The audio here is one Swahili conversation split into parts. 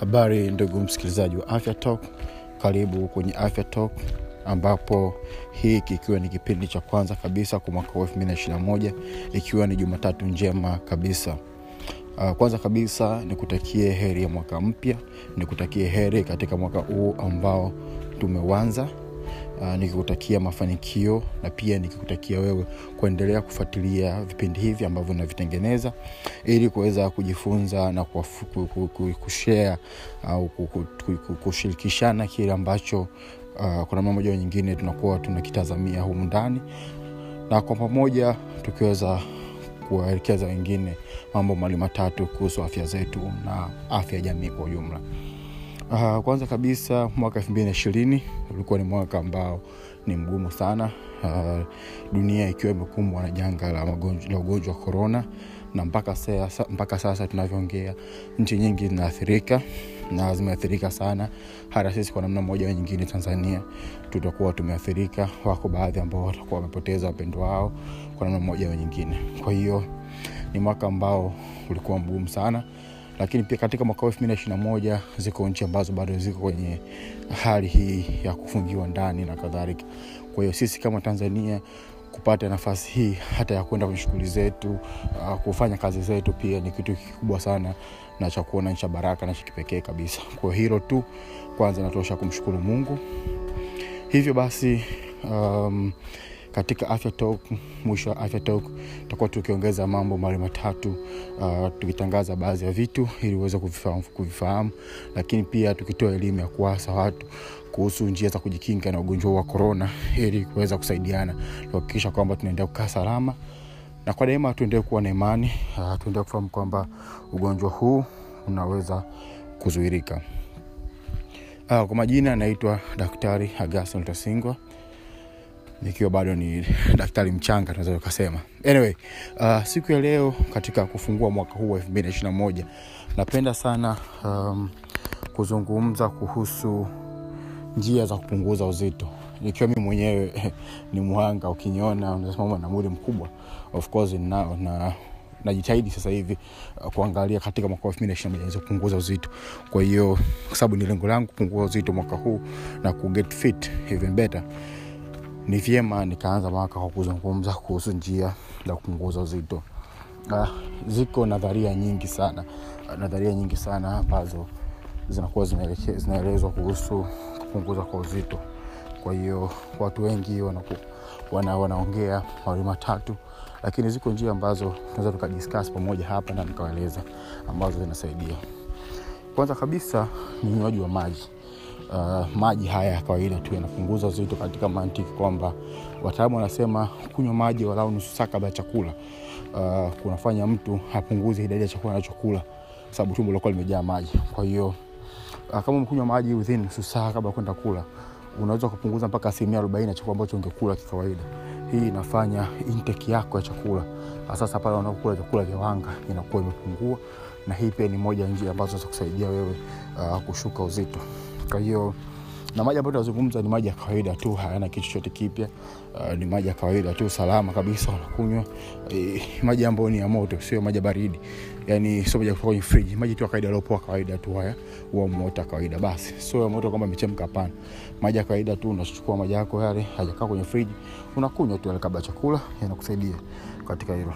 habari ndugu msikilizaji wa afya talk. Karibu kwenye afya talk ambapo hii kikiwa ni kipindi cha kwanza kabisa kwa mwaka huu 221 ikiwa ni jumatatu njema kabisa. Uh, kwanza kabisa nikutakie heri ya mwaka mpya nikutakie heri katika mwaka huu ambao tumeuanza uh, nikikutakia mafanikio na pia nikikutakia wewe kuendelea kufuatilia vipindi hivi ambavyo navitengeneza ili kuweza kujifunza na kushea au kushirikishana kile ambacho uh, kwa namna moja nyingine tunakuwa tunakitazamia humu ndani. Na kwa pamoja tukiweza kuwaelekeza wengine mambo mali matatu kuhusu afya zetu na afya ya jamii kwa ujumla uh, kwanza kabisa mwaka elfu mbili na ishirini ulikuwa ni mwaka ambao ni mgumu sana. Uh, dunia ikiwa imekumbwa na janga la, magonjwa, la ugonjwa wa korona na mpaka sasa, mpaka sasa tunavyoongea nchi nyingi zinaathirika na zimeathirika sana. Hata sisi kwa namna moja nyingine tanzania tutakuwa tumeathirika. Wako baadhi ambao watakuwa wamepoteza wapendo wao kwa namna moja nyingine. Kwa hiyo ni mwaka ambao ulikuwa mgumu sana lakini pia katika mwaka wa elfu mbili na moja ziko nchi ambazo bado ziko kwenye hali hii ya kufungiwa ndani na kadhalika. Kwa hiyo sisi kama tanzania kupata nafasi hii hata ya kwenda kwenye shughuli zetu uh, kufanya kazi zetu pia ni kitu kikubwa sana na cha kuona cha baraka na cha kipekee kabisa. Kwa hilo tu kwanza natosha kumshukuru mungu. Hivyo basi um, katika afya talk mwisho wa afya talk tutakuwa tukiongeza mambo mali matatu uh, tukitangaza baadhi ya vitu ili uweze kuvifahamu, lakini pia tukitoa elimu ya kuasa watu kuhusu njia za kujikinga na ugonjwa wa korona ili kuweza kusaidiana. Kuhakikisha kwamba tunaendelea kukaa salama na kwa daima tuendelee kuwa na imani uh, tuendelee kufahamu kwamba ugonjwa huu unaweza kuzuirika uh, kwa majina anaitwa daktari agason tasingwa nikiwa bado ni daktari mchanga tunaweza tukasema. Anyway uh, siku ya leo katika kufungua mwaka huu wa 221 napenda sana um, kuzungumza kuhusu njia za kupunguza uzito. Ikiwa mi mwenyewe ni mhanga ukiniona unasimama na mwili mkubwa. Of course ninao na najitahidi sasa hivi uh, kuangalia katika mwaka wa kupunguza uzito. Kwa hiyo kwa sababu ni lengo langu kupunguza uzito mwaka huu na kuget fit even better ni vyema nikaanza mwaka kwa kuzungumza kuhusu njia za kupunguza uzito. Uh, ziko nadharia nyingi sana. Nadharia nyingi sana ambazo zinakuwa zinaelezwa kuhusu kupunguza kwa uzito. Kwa hiyo watu wengi wanaku, wana, wanaongea mawili matatu lakini ziko njia ambazo tunaweza tukadiskas pamoja hapa na nikawaeleza ambazo zinasaidia. Kwanza kabisa ni unywaji wa maji uh, maji haya ya kawaida tu yanapunguza uzito katika mantiki kwamba wataalamu wanasema kunywa maji walau nusu saa kabla ya chakula uh, kunafanya mtu apunguze idadi ya chakula anachokula sababu tumbo linakuwa limejaa maji. Kwa hiyo uh, kama umekunywa maji within nusu saa kabla kwenda kula unaweza kupunguza mpaka asilimia arobaini ya chakula ambacho ungekula kikawaida. Hii inafanya intake yako ya chakula sasa pale unapokula vyakula vya wanga inakuwa imepungua na hii pia ni moja njia ambazo za kusaidia wewe uh, kushuka uzito kwa hiyo na maji ambayo tunazungumza ni maji ya kawaida tu hayana kitu chochote kipya. Uh, ni maji ya kawaida tu salama kabisa unakunywa e, maji ambayo ni ya moto sio maji baridi. Yani sio maji ya kwenye friji maji tu ya kawaida aliopoa kawaida tu haya huwa moto kawaida. Basi sio ya moto kwamba imechemka hapana. Maji ya kawaida tu unachukua maji yako yale hajakaa kwenye friji unakunywa tu yale kabla chakula yanakusaidia katika hilo.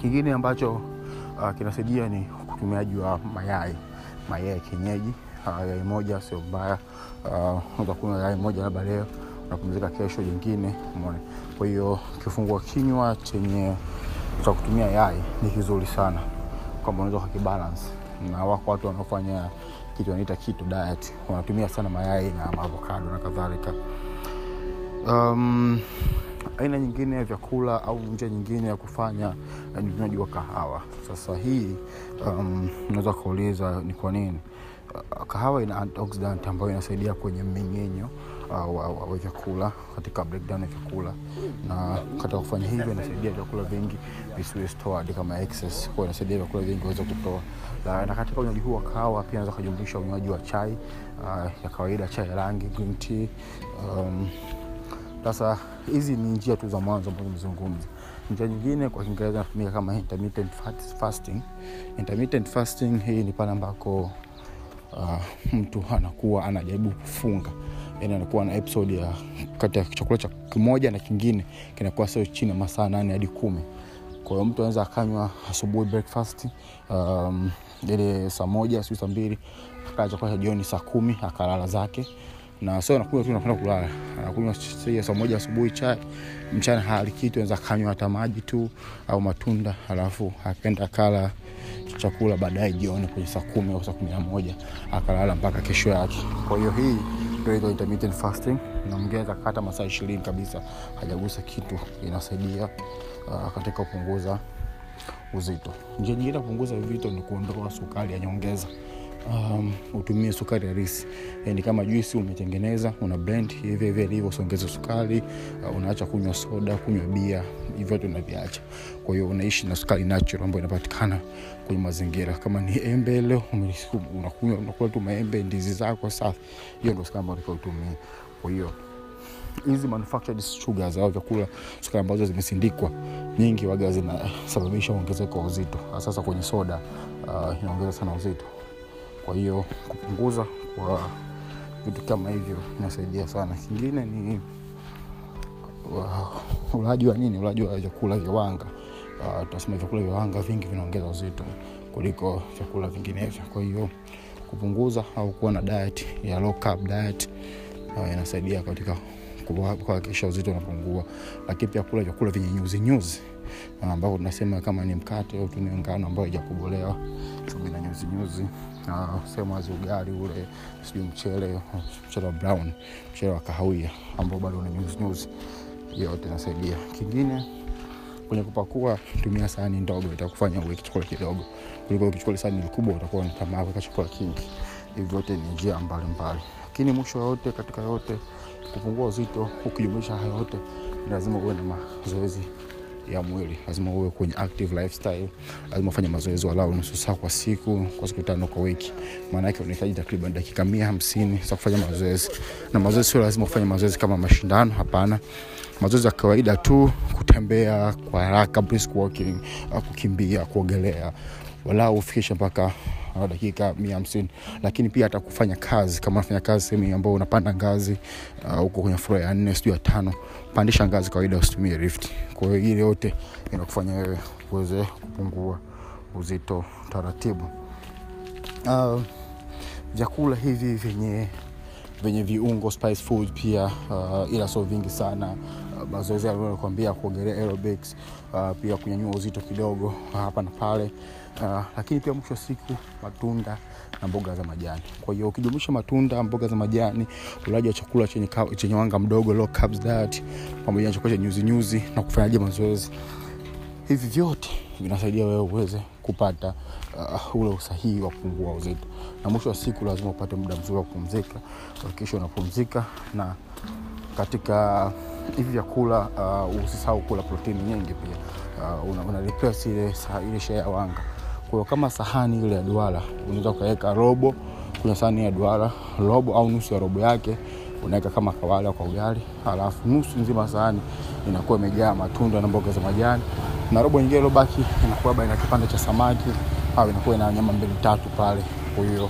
Kingine ambacho uh, kinasaidia ni utumiaji wa mayai mayai ya kienyeji uh, yai moja sio mbaya. Utakunywa uh, yai moja labda leo unapumzika kesho jingine mone kwa hiyo kifungua kinywa chenye cha kutumia yai ni kizuri sana. Kwamba unaweza ukakibalance. Na wako watu wanaofanya kitu wanaita keto diet. Wanatumia sana mayai na maavokado na kadhalika. Um, aina nyingine ya vyakula au njia nyingine ya kufanya ni unywaji wa kahawa. Sasa hii um, unaweza ukauliza ni kwa nini kahawa ina antioxidant ambayo inasaidia kwenye mmeng'enyo uh, wa, vyakula katika breakdown ya vyakula. Na katika kufanya hivyo inasaidia vyakula vingi visiwe stored kama excess. Kwa inasaidia vyakula vingi waweze kutoa. Na, katika unywaji huu wa kahawa pia naweza kujumlisha unywaji wa chai uh, ya kawaida chai ya rangi green tea. Um, sasa hizi ni njia tu za mwanzo ambazo nimezungumza. Njia nyingine kwa kiingereza inatumika kama intermittent fasting. Intermittent fasting hii ni pale ambako uh, mtu anakuwa anajaribu kufunga. Yani anakuwa na episode ya kati ya chakula cha kimoja na kingine kinakuwa sio chini ya masaa nane hadi kumi. Kwa hiyo mtu anaweza akanywa asubuhi breakfast um, ile saa moja siu saa mbili akala chakula cha jioni saa kumi akalala zake na sio anakunywa tu nakwenda kulala. Anakunywa saa moja asubuhi chai mchana hali kitu anaweza akanywa hata maji tu au matunda alafu akaenda kala chakula baadaye jioni kwenye saa kumi au saa kumi na moja akalala mpaka kesho yake. Kwa hiyo hii ndio kata masaa ishirini kabisa. Hajagusa kitu inasaidia uh, katika kupunguza uzito. Njia nyingine kupunguza uzito ni kuondoa sukari ya nyongeza um, utumie sukari harisi yani kama juisi umetengeneza una blend hivi hivi ilivyo usiongeze sukari uh, unaacha kunywa soda kunywa bia hivyo tu unaviacha. Kwa hiyo unaishi na sukari natural ambayo inapatikana kwenye mazingira. Kama ni embe leo unakunywa unakula tu maembe ndizi zako safi. Hiyo ndio sukari ambayo unatakiwa utumie kwa hiyo hizi manufactured sugars au vyakula sukari ambazo zimesindikwa nyingi waga zinasababisha ongezeko wa uzito. Sasa kwenye soda uh, inaongeza sana uzito kwa hiyo kupunguza kwa vitu kama hivyo inasaidia sana. Kingine ni uh, ulaji wa nini? Ulaji wa vyakula vya uh, tunasema vyakula vya vingi vinaongeza uzito kuliko vyakula vinginevyo. Kwa hiyo kupunguza au kuwa na diet ya low carb diet uh, inasaidia katika kuhakikisha uzito unapungua. Lakini pia kula vyakula vyenye nyuzi nyuzi ambao tunasema kama ni mkate au tumie ngano ambayo haijakobolewa chumi na nyuzi sehemu wazi ugali ule sijui mchele mchele wa brown mchele wa kahawia ambao bado una nyuzi yote inasaidia. Kingine kwenye kupakua tumia sahani ndogo itakufanya uweke chakula kidogo. Kuliko ukichukua sahani kubwa utakuwa tamaa kuweka chakula kingi. Hivi vyote ni njia mbalimbali. Lakini mwisho yote katika yote kupungua uzito ukijumuisha hayo yote lazima uwe na mazoezi ya mwili. Lazima uwe kwenye active lifestyle. Lazima ufanye mazoezi walau nusu saa kwa siku kwa siku tano kwa wiki. Maana yake unahitaji takriban dakika mia hamsini za kufanya mazoezi. Na mazoezi sio lazima ufanye mazoezi kama mashindano hapana. Mazoezi ya kawaida tu kutembea kwa haraka brisk walking kukimbia kuogelea. Walau ufikishe mpaka dakika mia hamsini. Lakini pia hata kufanya kazi kama unafanya kazi sehemu ambao unapanda ngazi huko uh, kwenye flo ya nne sijui ya tano pandisha ngazi kawaida usitumie rift kwa hiyo ile yote inakufanya wewe uweze kupungua uzito taratibu. Uh, vyakula hivi vyenye venye viungo spice food pia uh, ila sio vingi sana. Uh, mazoezi kuogelea aerobics uh, pia kunyanyua uzito kidogo hapa na pale uh, lakini pia mwisho wa siku matunda na mboga za majani. Kwa hiyo ukijumuisha matunda mboga za majani ulaji wa chakula chenye, chenye wanga mdogo low carbs diet pamoja na chakula cha nyuzi nyuzi na kufanyaje mazoezi. Hivi vyote vinasaidia wewe uweze kupata uh, ule usahihi wa kupungua uzito. Na mwisho wa siku lazima upate muda mzuri wa kupumzika. Hakikisha unapumzika na katika hivi vyakula uh, usisahau kula protini nyingi pia. Uh, una, una replace ile, ile shea ya wanga kwa kama sahani ile ya duara unaweza ukaweka robo kuna sahani ya duara robo au nusu ya robo yake unaweka kama kawala kwa ugali alafu nusu nzima sahani inakuwa imejaa matunda na mboga za majani na robo nyingine ilobaki inakuwa baina kipande cha samaki au inakuwa ina nyama mbili tatu pale. Kwa hiyo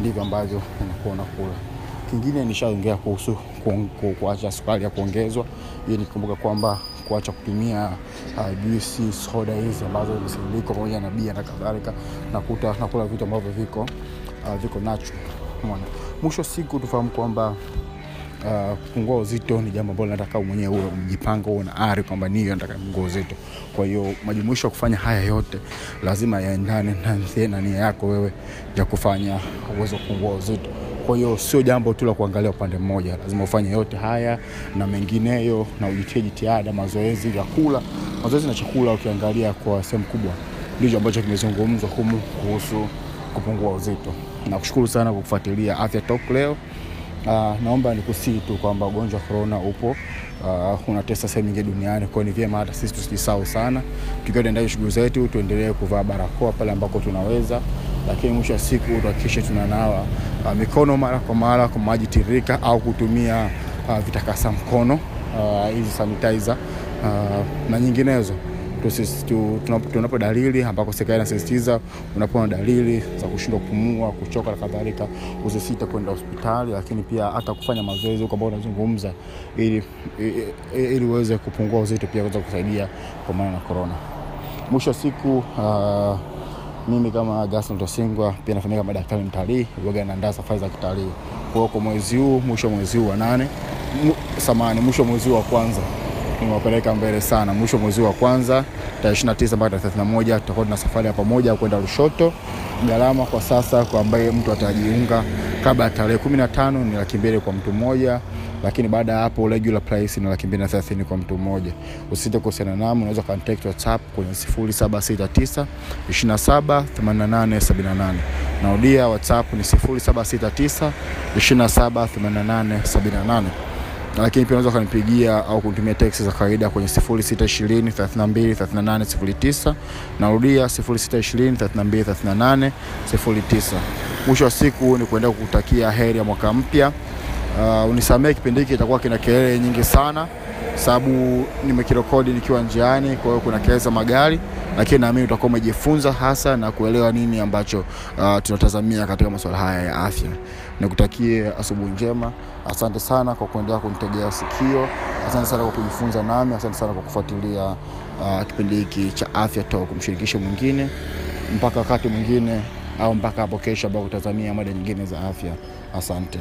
ndivyo ambavyo inakuwa unakula. Kingine nishaongea kuhusu kuacha sukari ya kuongezwa. Hii nikumbuka kwamba kuacha kutumia uh, juisi soda hizi ambazo zisindiko pamoja na bia na kadhalika nakuta nakula vitu ambavyo viko uh, viko nacho. Mwana mwisho siku tufahamu kwamba uh, uzito ni jambo ambalo nataka mwenyewe uwe umejipanga uwe na ari kwamba niyo nataka kupungua uzito. Kwa hiyo majumuisho ya kufanya haya yote lazima yaendane na nia yako wewe ya kufanya uweze kupungua uzito kwa hiyo sio jambo tu la kuangalia upande mmoja lazima ufanye yote haya na mengineyo na ujitie jitihada mazoezi vyakula. Mazoezi na chakula ukiangalia kwa sehemu kubwa ndicho ambacho kimezungumzwa humu kuhusu kupungua uzito. Nakushukuru sana kwa kufuatilia afya talk leo. Uh, naomba nikusii tu kwamba ugonjwa wa korona upo. Uh, unatesa sehemu nyingi duniani kwao ni vyema hata sisi tusijisahau sana. Tukiwa tunaendelea shughuli zetu tuendelee kuvaa barakoa pale ambako tunaweza lakini mwisho wa siku tuhakikishe tunanawa uh, mikono mara kwa mara kwa maji tiririka au kutumia uh, vitakasa mkono hizi uh, sanitizer uh, na nyinginezo. Tunapo dalili ambako serikali inasisitiza unapoona dalili za kushindwa kupumua kuchoka na kadhalika usisite kwenda hospitali lakini pia hata kufanya mazoezi huko ambao unazungumza ili ili- uweze kupungua uzito pia kuweza kusaidia kupambana na korona mwisho wa siku uh, mimi kama Gaston Tosingwa pia nafahamika kama daktari mtalii, huwaga naandaa safari za kitalii. Kwa kwa mwezi huu, mwisho mwezi huu wa nane, samani, mwisho mwezi huu wa kwanza nimewapeleka mbele sana. Mwisho mwezi wa kwanza tarehe 29 mpaka tarehe 31 tutakuwa tuna safari ya pamoja kwenda Lushoto. Gharama kwa sasa kwa ambaye mtu atajiunga kabla ya tarehe 15 ni laki mbili kwa mtu mmoja lakini baada ya hapo regular price ni laki mbili na thelathini kwa mtu mmoja. Usisite kuhusiana nami, unaweza contact WhatsApp kwenye 0769 27 88 78. Narudia WhatsApp ni 0769 27 88 78 lakini pia unaweza ukanipigia au kunitumia teksi za kawaida kwenye 0620 32 38 09. Narudia 0620 32 38 09. Mwisho wa siku ni kuendelea kukutakia heri ya mwaka mpya. Uh, unisamee kipindi hiki kitakuwa kina kelele nyingi sana sababu nimekirekodi nikiwa njiani, kwa hiyo kuna kelele za magari, lakini naamini utakuwa umejifunza hasa na kuelewa nini ambacho uh, tunatazamia katika masuala haya ya afya. Nikutakie asubuhi njema. Asante sana kwa kuendelea kunitegea sikio, asante sana kwa kujifunza nami, asante sana kwa kufuatilia uh, kipindi hiki cha Afya Talk. Mshirikishe mwingine mpaka wakati mwingine, au mpaka hapo kesho, ambao kutazamia mada nyingine za afya. Asante.